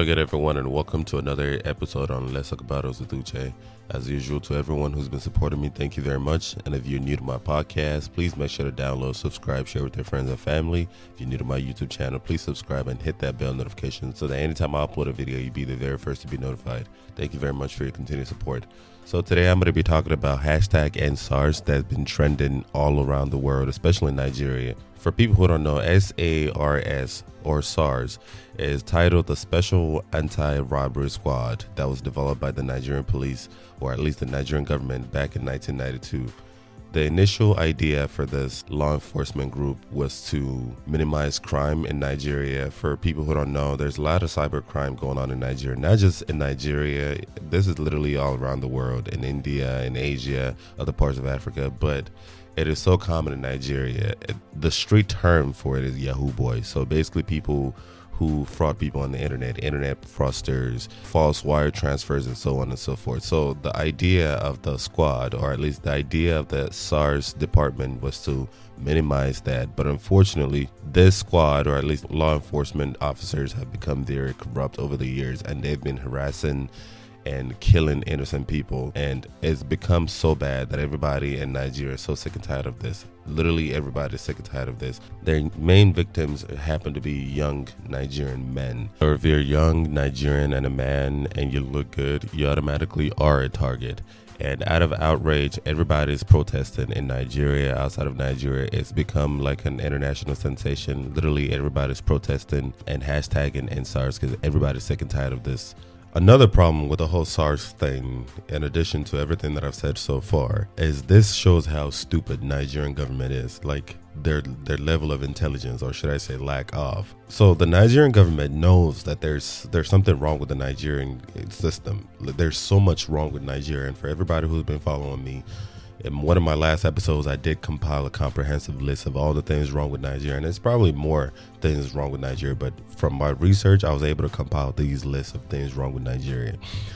Hello everyone, and welcome to another episode on Let's Talk About Osaduce. As usual, to everyone who's been supporting me, thank you very much. And if you're new to my podcast, please make sure to download, subscribe, share with your friends and family. If you're new to my YouTube channel, please subscribe and hit that bell notification so that anytime I upload a video, you'll be the very first to be notified. Thank you very much for your continued support. So today I'm going to be talking about hashtag EndSARS that's been trending all around the world, especially in Nigeria. For people who don't know, SARS or SARS is titled the Special Anti-Robbery Squad that was developed by the Nigerian police or at least the Nigerian government back in 1992. The initial idea for this law enforcement group was to minimize crime in Nigeria. For people who don't know, there's a lot of cyber crime going on in Nigeria, not just in Nigeria. This is literally all around the world in India, in Asia, other parts of Africa, but it is so common in Nigeria. The street term for it is Yahoo boy. So basically, people who fraud people on the internet, internet fraudsters, false wire transfers, and so on and so forth. So the idea of the squad, or at least the idea of the SARS department, was to minimize that. But unfortunately, this squad, or at least law enforcement officers, have become very corrupt over the years, and they've been harassing and killing innocent people. And it's become so bad that everybody in Nigeria is so sick and tired of this. Literally, everybody is sick and tired of this. Their main victims happen to be young Nigerian men. Or if you're young Nigerian and a man and you look good, you automatically are a target. And out of outrage, everybody's protesting in Nigeria, outside of Nigeria. It's become like an international sensation. Literally, everybody's protesting and hashtagging EndSARS because everybody's sick and tired of this Another problem with the whole SARS thing, in addition to everything that I've said so far, is this shows how stupid Nigerian government is. Like their their level of intelligence, or should I say lack of. So the Nigerian government knows that there's there's something wrong with the Nigerian system. There's so much wrong with Nigeria, and for everybody who's been following me, in one of my last episodes, I did compile a comprehensive list of all the things wrong with Nigeria, and it's probably more things wrong with Nigeria. But from my research, I was able to compile these lists of things wrong with Nigeria.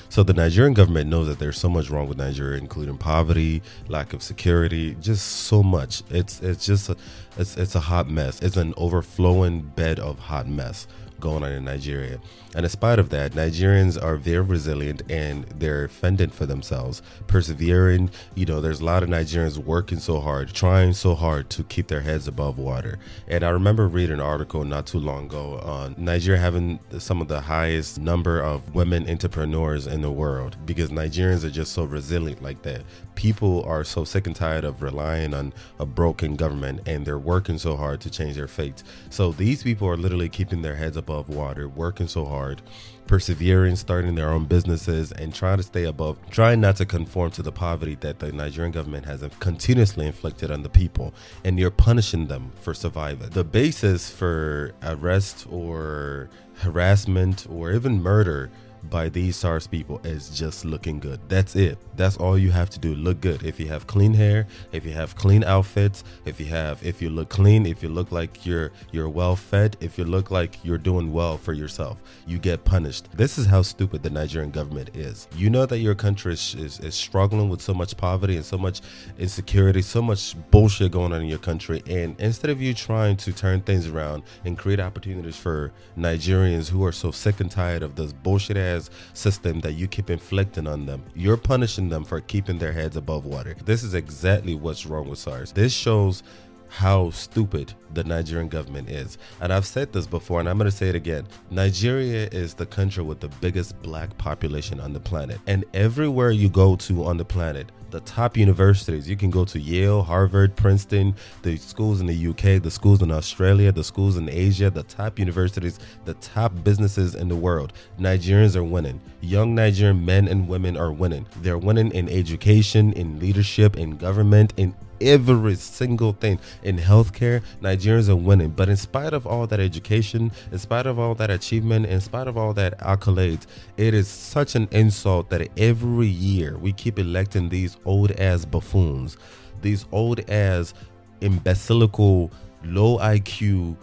So the Nigerian government knows that there's so much wrong with Nigeria, including poverty, lack of security, just so much. It's it's just a, it's it's a hot mess. It's an overflowing bed of hot mess going on in Nigeria. And in spite of that, Nigerians are very resilient and they're fending for themselves, persevering. You know, there's a lot of Nigerians working so hard, trying so hard to keep their heads above water. And I remember reading an article not too long ago on Nigeria having some of the highest number of women entrepreneurs in the world because Nigerians are just so resilient like that. People are so sick and tired of relying on a broken government and they're working so hard to change their fate. So these people are literally keeping their heads above above water, working so hard, persevering, starting their own businesses, and trying to stay above, trying not to conform to the poverty that the Nigerian government has continuously inflicted on the people. And you're punishing them for surviving. The basis for arrest or harassment or even murder by these SARS people is just looking good. That's it. That's all you have to do. Look good. If you have clean hair, if you have clean outfits, if you have if you look clean, if you look like you're you're well fed, if you look like you're doing well for yourself, you get punished. This is how stupid the Nigerian government is. You know that your country is, is, is struggling with so much poverty and so much insecurity, so much bullshit going on in your country. And instead of you trying to turn things around and create opportunities for Nigerians who are so sick and tired of this bullshit ass system that you keep inflicting on them. You're punishing them for keeping their heads above water. This is exactly what's wrong with SARS. This shows how stupid the Nigerian government is. And I've said this before, and I'm going to say it again. Nigeria is the country with the biggest black population on the planet. And everywhere you go to on the planet, the top universities. You can go to Yale, Harvard, Princeton, the schools in the UK, the schools in Australia, the schools in Asia, the top universities, the top businesses in the world. Nigerians are winning. Young Nigerian men and women are winning. They're winning in education, in leadership, in government, in every single thing in healthcare nigerians are winning. But in spite of all that education in spite of all that achievement in spite of all that accolades it is such an insult that every year we keep electing these old ass buffoons these old ass imbecilical low iq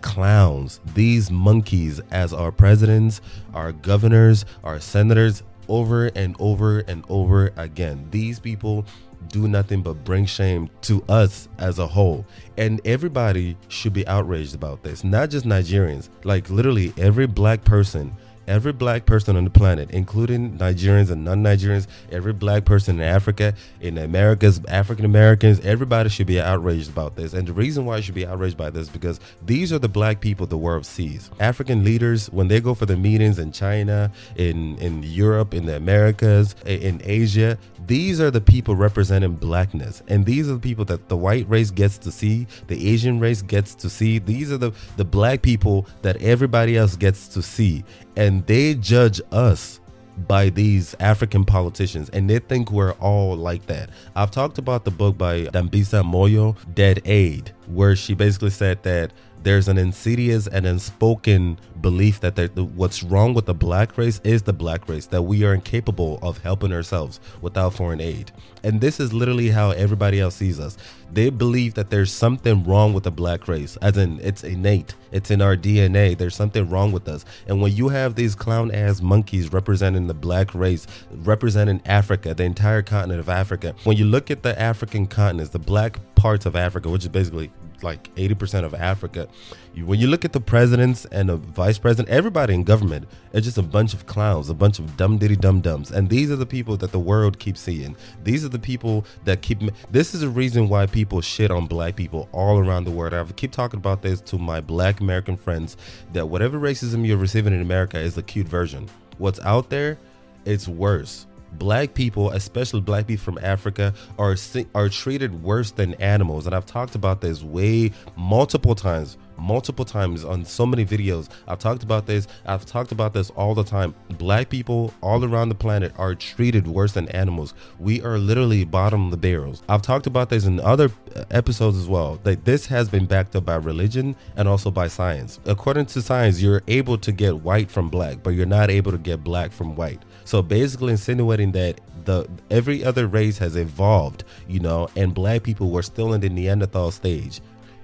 clowns. These monkeys as our presidents our governors our senators over and over and over again. These people do nothing but bring shame to us as a whole. And everybody should be outraged about this, not just Nigerians. Like literally every black person every black person on the planet, including Nigerians and non-Nigerians, every black person in Africa, in Americas, African Americans, everybody should be outraged about this. And the reason why I should be outraged by this because these are the black people the world sees. African leaders, when they go for the meetings in China, in in Europe, in the Americas, in Asia, these are the people representing blackness, and these are the people that the white race gets to see, the Asian race gets to see. These are the the black people that everybody else gets to see, and they judge us by these African politicians and they think we're all like that. I've talked about the book by Dambisa Moyo, Dead Aid, where she basically said that there's an insidious and unspoken belief that what's wrong with the black race is the black race, that we are incapable of helping ourselves without foreign aid. And this is literally how everybody else sees us. They believe that there's something wrong with the black race, as in it's innate, it's in our DNA. There's something wrong with us. And when you have these clown ass monkeys representing the black race, representing Africa, the entire continent of Africa, when you look at the African continents, the black parts of Africa, which is basically like 80% of Africa. When you look at the presidents and the vice president, everybody in government, it's just a bunch of clowns, a bunch of dumb diddy dum dums. And these are the people that the world keeps seeing. These are the people that keep. This is the reason why people shit on black people all around the world. I keep talking about this to my black American friends that whatever racism you're receiving in America is the cute version. What's out there, it's worse black people, especially black people from Africa, are are treated worse than animals. And I've talked about this way multiple times, multiple times on so many videos. I've talked about this. I've talked about this all the time. Black people all around the planet are treated worse than animals. We are literally bottom of the barrels. I've talked about this in other uh, episodes as well. That this has been backed up by religion and also by science. According to science, you're able to get white from black, but you're not able to get black from white. So basically insinuating that the every other race has evolved, you know, and black people were still in the Neanderthal stage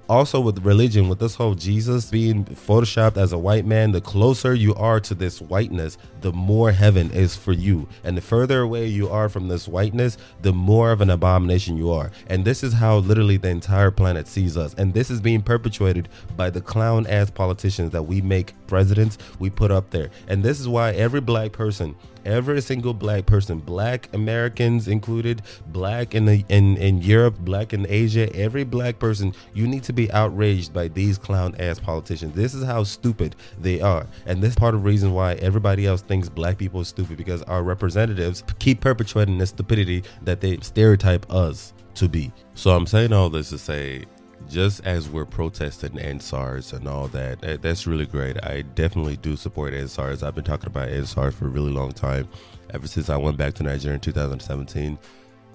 also with religion, with this whole Jesus being photoshopped as a white man, the closer you are to this whiteness, the more heaven is for you. And the further away you are from this whiteness, the more of an abomination you are. And this is how literally the entire planet sees us. And this is being perpetuated by the clown ass politicians that we make presidents, we put up there. And this is why every black person every single black person, black Americans included, black in the in, in Europe, black in Asia, every black person, you need to be outraged by these clown ass politicians. This is how stupid they are. And this is part of the reason why everybody else thinks black people are stupid because our representatives keep perpetuating the stupidity that they stereotype us to be. So I'm saying all this to say just as we're protesting EndSARS and all that, that, that's really great. I definitely do support EndSARS. I've been talking about EndSARS for a really long time, ever since I went back to Nigeria in 2017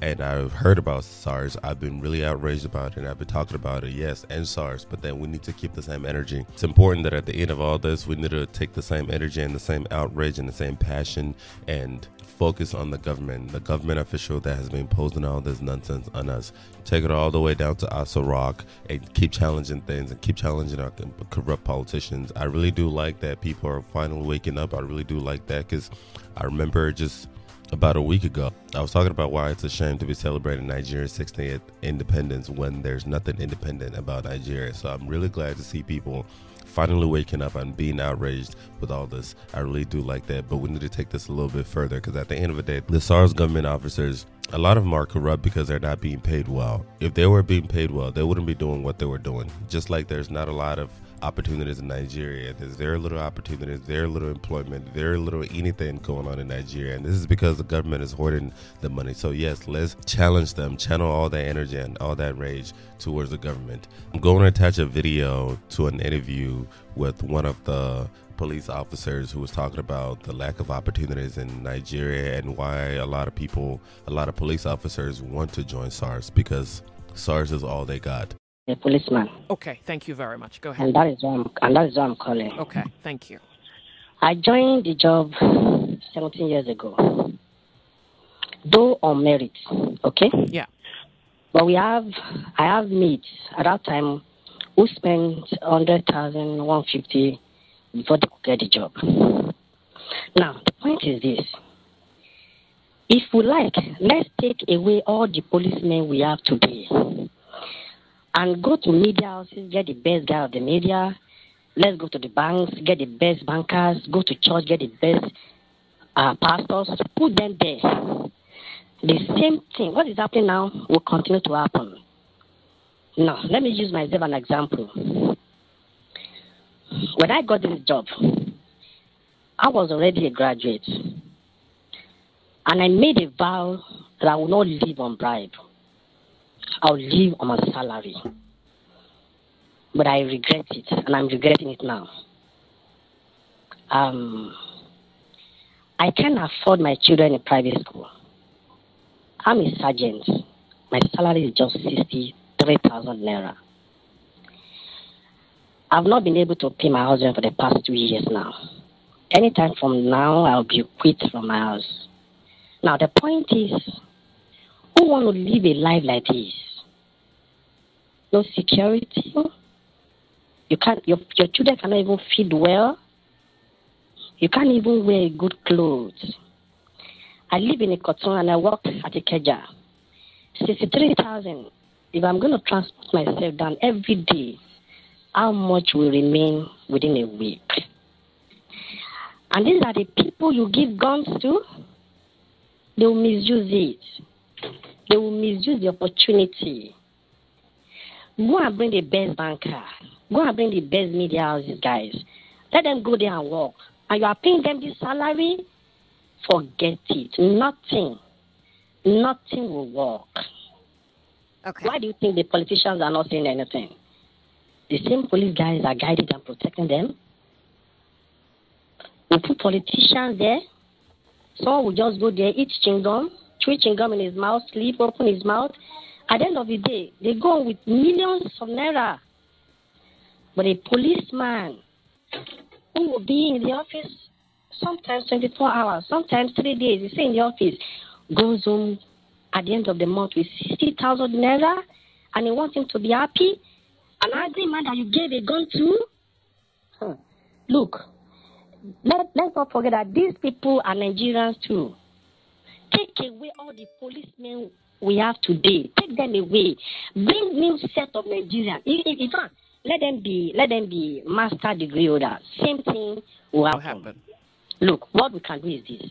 and I've heard about SARS. I've been really outraged about it, and I've been talking about it. Yes, and SARS, but then we need to keep the same energy. It's important that at the end of all this, we need to take the same energy and the same outrage and the same passion and focus on the government, the government official that has been posing all this nonsense on us. Take it all the way down to Aso Rock and keep challenging things and keep challenging our corrupt politicians. I really do like that people are finally waking up. I really do like that because I remember just about a week ago. I was talking about why it's a shame to be celebrating Nigeria's 60th independence when there's nothing independent about Nigeria. So I'm really glad to see people finally waking up and being outraged with all this. I really do like that, but we need to take this a little bit further because at the end of the day, the SARS government officers, a lot of them are corrupt because they're not being paid well. If they were being paid well, they wouldn't be doing what they were doing. Just like there's not a lot of opportunities in Nigeria. There's very little opportunities, very little employment, very little anything going on in Nigeria. And this is because the government is hoarding the money. So, yes, let's challenge them, channel all that energy and all that rage towards the government. I'm going to attach a video to an interview with one of the police officers who was talking about the lack of opportunities in Nigeria and why a lot of people, a lot of police officers want to join SARS because SARS is all they got a policeman. Okay, thank you very much. Go ahead. And that is why I'm, and that is why I'm calling. Okay, thank you. I joined the job 17 years ago, though on merit. Okay. Yeah. But we have, I have mates at that time who spent 100,000, 150 before they could get the job. Now, the point is this. If we like, let's take away all the policemen we have today and go to media houses, get the best guy of the media, let's go to the banks, get the best bankers, go to church, get the best uh, pastors, put them there. The same thing, what is happening now, will continue to happen. Now, let me use myself as an example. When I got this job, I was already a graduate. And I made a vow that I will not live on bribe. I'll live on my salary. But I regret it, and I'm regretting it now. Um, I can't afford my children a private school. I'm a sergeant. My salary is just 63,000 naira. I've not been able to pay my husband for the past two years now. Anytime from now, I'll be quit from my house. Now, the point is, who want to live a life like this? No security. You can't. Your your children cannot even feed well. You can't even wear good clothes. I live in Ikotun and I work at Ikeja. Sixty-three thousand. If I'm going to transport myself down every day, how much will remain within a week? And these are the people you give guns to. They will misuse it. They will misuse the opportunity. Go and bring the best banker. Go and bring the best media houses, guys. Let them go there and work. And you are paying them this salary? Forget it. Nothing. Nothing will work. Okay. Why do you think the politicians are not saying anything? The same police guys are guiding and protecting them. We put politicians there. Someone will just go there, eat chewing gum, chew chewing gum in his mouth, sleep, open his mouth. At the end of the day, they go with millions of naira. But a policeman who will be in the office sometimes 24 hours, sometimes three days, he's in the office, goes home at the end of the month with 60,000 naira and he wants him to be happy. An angry man that you gave a gun to? Huh. Look, let, let's not forget that these people are Nigerians too. Take away all the policemen we have today. Take them away. Bring new set of Nigerians. In, fact, let them be let them be master degree holders. Same thing will What happen. happened? Look, what we can do is this.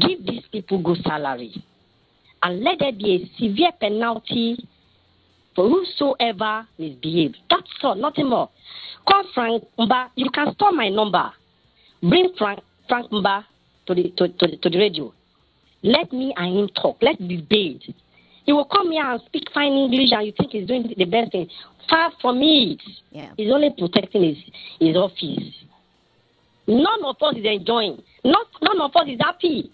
Give these people good salary and let there be a severe penalty for whosoever misbehave. That's all, nothing more. Call Frank Mba. You can store my number. Bring Frank Frank Mba to the to, to, to the radio. Let me and him talk. Let's debate. He will come here and speak fine English and you think he's doing the best thing. Far from it. Yeah. He's only protecting his, his office. None of us is enjoying. Not, none of us is happy.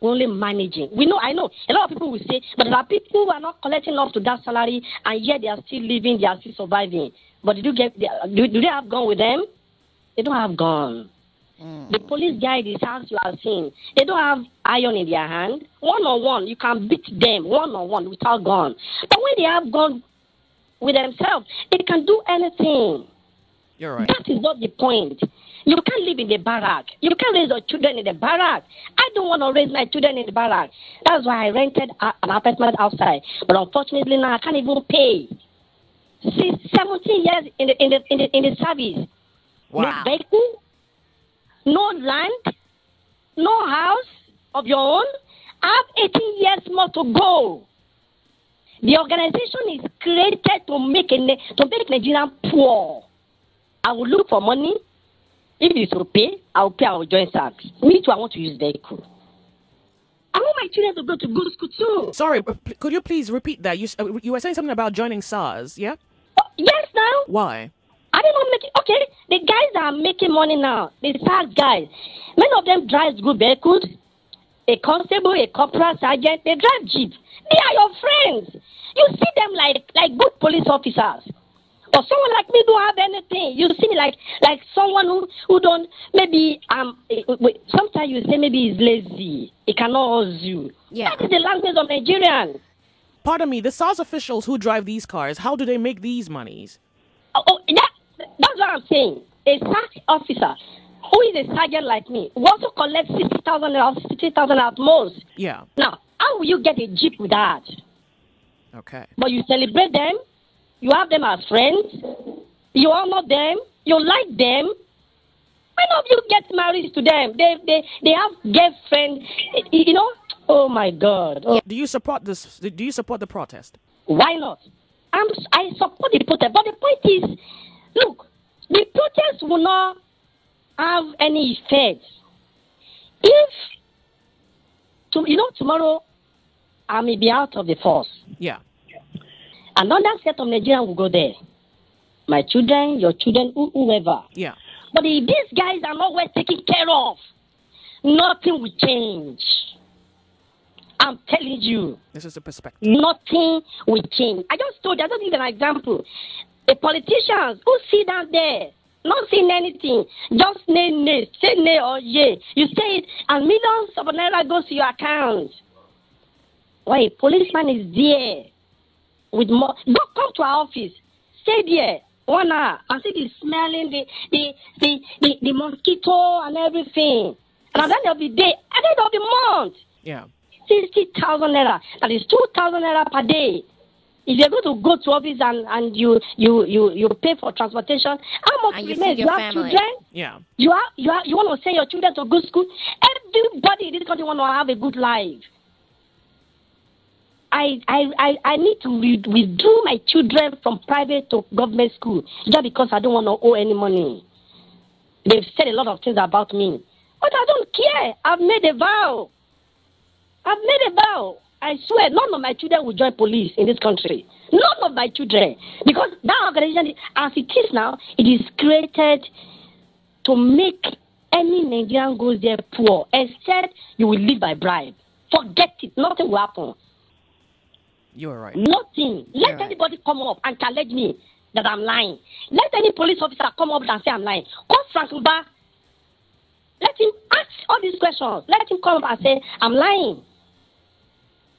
We're only managing. We know, I know. A lot of people will say, but there are people who are not collecting up to that salary and yet they are still living, they are still surviving. But did you get, do, do they have gun with them? They don't have gun. Mm. The police guy, this house you are seeing, they don't have iron in their hand. One on one, you can beat them one on one without gun. But when they have gun with themselves, they can do anything. You're right. That is not the point. You can't live in the barrack. You can't raise your children in the barrack. I don't want to raise my children in the barrack. That's why I rented an apartment outside. But unfortunately now I can't even pay. See, 17 years in the in the in the, in the service. Wow. No vehicle, no land, no house of your own. I have 18 years more to go. The organization is created to make a, to make Nigerian poor. I will look for money. If it's to pay, I will pay. I will join SARS. Me too. I want to use vehicle. I want my children to go to good school too. Sorry, could you please repeat that? You uh, you were saying something about joining SARS, yeah? Oh, yes, now. Why? I don't know make okay. The guys that are making money now, the SARS guys, many of them drive good vehicles. A constable, a corporal sergeant, they drive jeep. They are your friends. You see them like like good police officers. Or someone like me don't have anything. You see me like like someone who who don't maybe um eh, sometimes you say maybe he's lazy. He cannot hustle. Yeah. That is the language of Nigerians. Pardon me, the SARS officials who drive these cars, how do they make these monies? That, that's what I'm saying. A SARS officer who is a sergeant like me wants to collect 60,000 or 60,000 at most. Yeah. Now, how will you get a jeep with that? Okay. But you celebrate them, you have them as friends, you honor them, You like them? Why not you get married to them? They they they have girlfriend. You know? Oh my God. Oh, Do you support this? Do you support the protest? why not? I'm, I support the protest, but the point is, look, the protest will not have any effect if, to, you know, tomorrow I may be out of the force. Yeah. Another set of Nigerians will go there. My children, your children, whoever. Yeah. But if these guys are not well taken care of, nothing will change. I'm telling you, This is the perspective. nothing will change. I just told you, I just give an example. The politicians who sit down there, not saying anything, just nay, nay, say nay or yay. You say it, and millions of naira goes to your account. Why, a policeman is there with more. Don't come to our office. Stay there one hour and see the smelling, the the the, the, the mosquito and everything. And at the end of the day, at the end of the month, Yeah. sixty thousand naira. That is two thousand naira per day. If you're going to go to office and, and you, you, you, you pay for transportation, how much And you remains? feed your have family. children? Yeah. You have, you have, you want to send your children to good school? Everybody in this country want to have a good life. I, I, I, I need to re- withdraw my children from private to government school just because I don't want to owe any money. They've said a lot of things about me. But I don't care. I've made a vow. I've made a vow. I swear, none of my children will join police in this country. None of my children. Because that organization, as it is now, it is created to make any Nigerian goes there poor, except you will live by bribe. Forget it. Nothing will happen. You're right. Nothing. Let right. anybody come up and challenge me that I'm lying. Let any police officer come up and say I'm lying. Call Frank Mba. Let him ask all these questions. Let him come up and say I'm lying.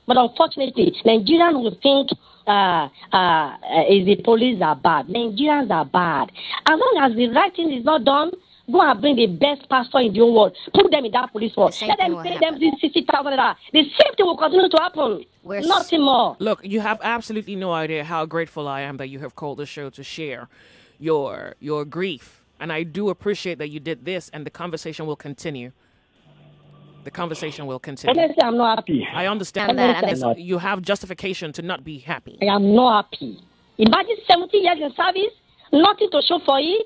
But unfortunately, Nigerians will think uh, uh, uh, is the police are bad. Nigerians are bad. As long as the right thing is not done, go and bring the best pastor in the whole world. Put them in that police force. same Let them pay them this sixty thousand naira. The same thing will continue to happen. We're s- Nothing more. Look, you have absolutely no idea how grateful I am that you have called the show to share your your grief, and I do appreciate that you did this, and the conversation will continue. The conversation will continue. Honestly, I'm not happy. I understand And that- and you have justification to not be happy. I am not happy. Imagine 70 years in service, nothing to show for it.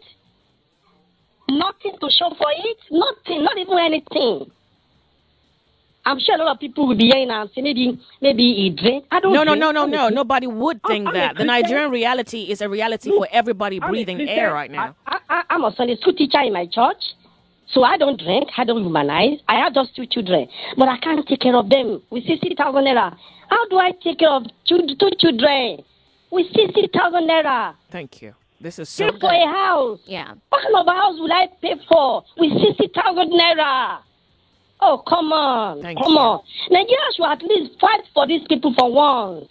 Nothing to show for it. Nothing, not even anything. I'm sure a lot of people will be hearing and say maybe maybe he drink. I don't No, no, no, no, no. Nobody would think that. The Nigerian reality is a reality for everybody breathing air right now. I, I, I'm a Sunday school teacher in my church, so I don't drink. I don't humanize. I have just two children, but I can't take care of them with sixty thousand naira. How do I take care of two, two children with sixty thousand naira? Thank you. This is so Pay for a house. Yeah. What kind of a house will I pay for with sixty thousand naira? Oh come on, Thank come you. on. Nigeria should at least fight for these people for once.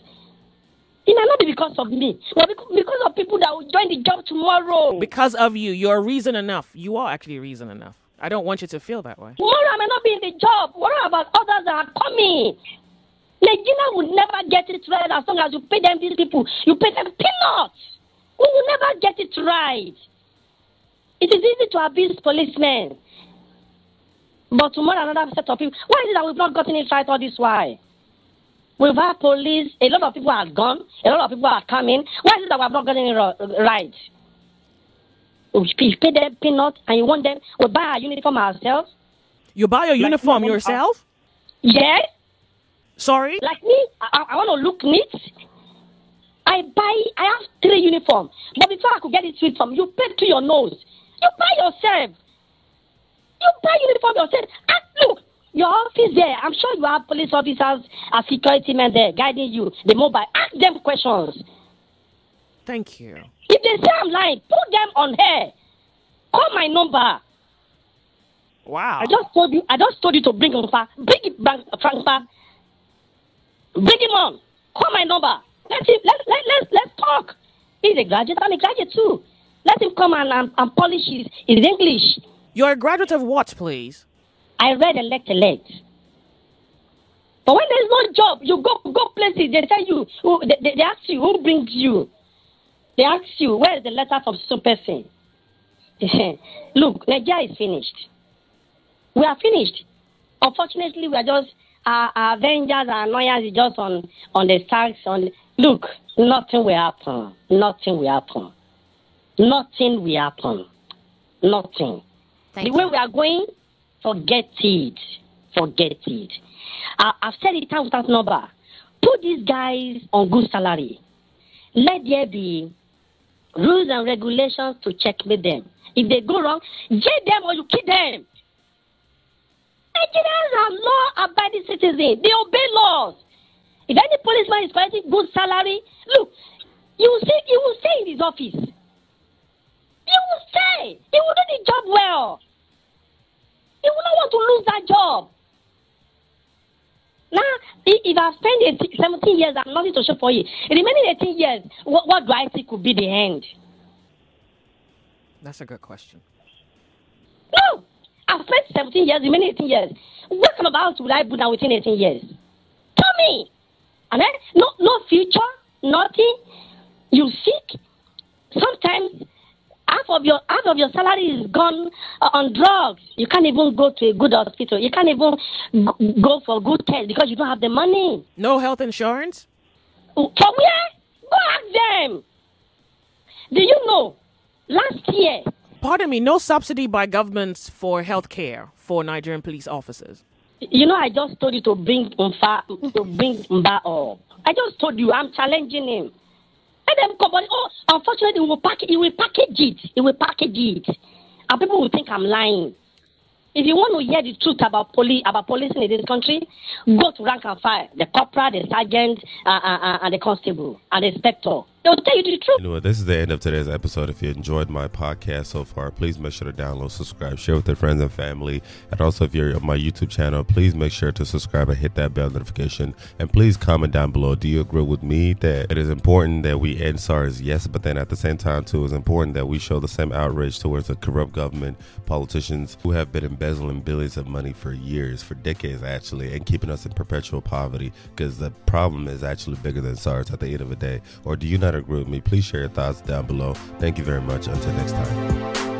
It might not be because of me, but because because of people that will join the job tomorrow. because of you. You're reason enough. You are actually reason enough. I don't want you to feel that way. Tomorrow I may not be in the job. What about others that are coming? Nigeria will never get it right as long as you pay them these people. You pay them peanuts. We will never get it right. It is easy to abuse policemen. But tomorrow another set of people. Why is it that we've not gotten it right all this while? We've had police, a lot of people are gone, a lot of people are coming. Why is it that we have not gotten it right? Oh, we pay them peanuts and you want them, we buy our uniform ourselves. You buy your uniform yourself? Yes, Sorry? like me, I, I want to look neat. I buy, I have three uniforms. But before I could get it sweet from you, pay to your nose. You buy yourself. You buy uniform yourself. And look, your office there, I'm sure you have police officers and security men there guiding you, the mobile. Ask them questions. Thank you. If they say I'm lying, put them on air. Call my number. Wow. I just told you. I just told you to bring him back. Bring it back, Frank back. Bring him on. Call my number. Let him. Let let let let's talk. He's a graduate. I'm a graduate too. Let him come and and, and polish his, his English. You're a graduate of what, please? I read elect elect. But when there's no job, you go go places. They tell you. Who, they, they ask you who brings you. They ask you where is the letter from some person. look, Nigeria is finished. We are finished. Unfortunately, we are just our, our avengers, our annoyance is just on on the stacks. On look, nothing will happen. Nothing will happen. Nothing will happen. Nothing. Thank the you. way we are going, forget it. Forget it. I, I've said it time without number. Put these guys on good salary. Let there be rules and regulations to checkmate them. If they go wrong, jail them or you kill them. Nigerians are law-abiding citizens. They obey laws. If any policeman is collecting good salary, look, you will see, he will stay in his office. He will stay. He will do the job well. He will not want to lose that job. Now, if I've spent 18 17 years, I'm nothing to show for you. In the remaining 18 years, what, what do I think could be the end? That's a good question. No! I've spent 17 years, remaining 18 years. What kind of house would I put down within 18 years? Tell me! And then, no, no future, nothing. You seek. Sometimes half of your half of your salary is gone uh, on drugs. You can't even go to a good hospital. You can't even go for good test because you don't have the money. No health insurance? From where? Go ask them. Do you know? Last year, Pardon me, no subsidy by governments for health care for Nigerian police officers. You know, I just told you to bring Mba, to bring Mba up. I just told you I'm challenging him. Let them come. Oh, unfortunately, he will package. He will package it. He will package it, and people will think I'm lying. If you want to hear the truth about police, about policing in this country, go to rank and file, the corporal, the sergeant, uh, uh, uh, and the constable, and the inspector. Tell you the truth. This is the end of today's episode. If you enjoyed my podcast so far, please make sure to download, subscribe, share with your friends and family. And also, if you're on my YouTube channel, please make sure to subscribe and hit that bell notification. And please comment down below. Do you agree with me that it is important that we end SARS? Yes, but then at the same time, too, it's important that we show the same outrage towards the corrupt government, politicians who have been embezzling billions of money for years, for decades actually, and keeping us in perpetual poverty because the problem is actually bigger than SARS at the end of the day. Or do you not agree with me? Please share your thoughts down below. Thank you very much. Until next time.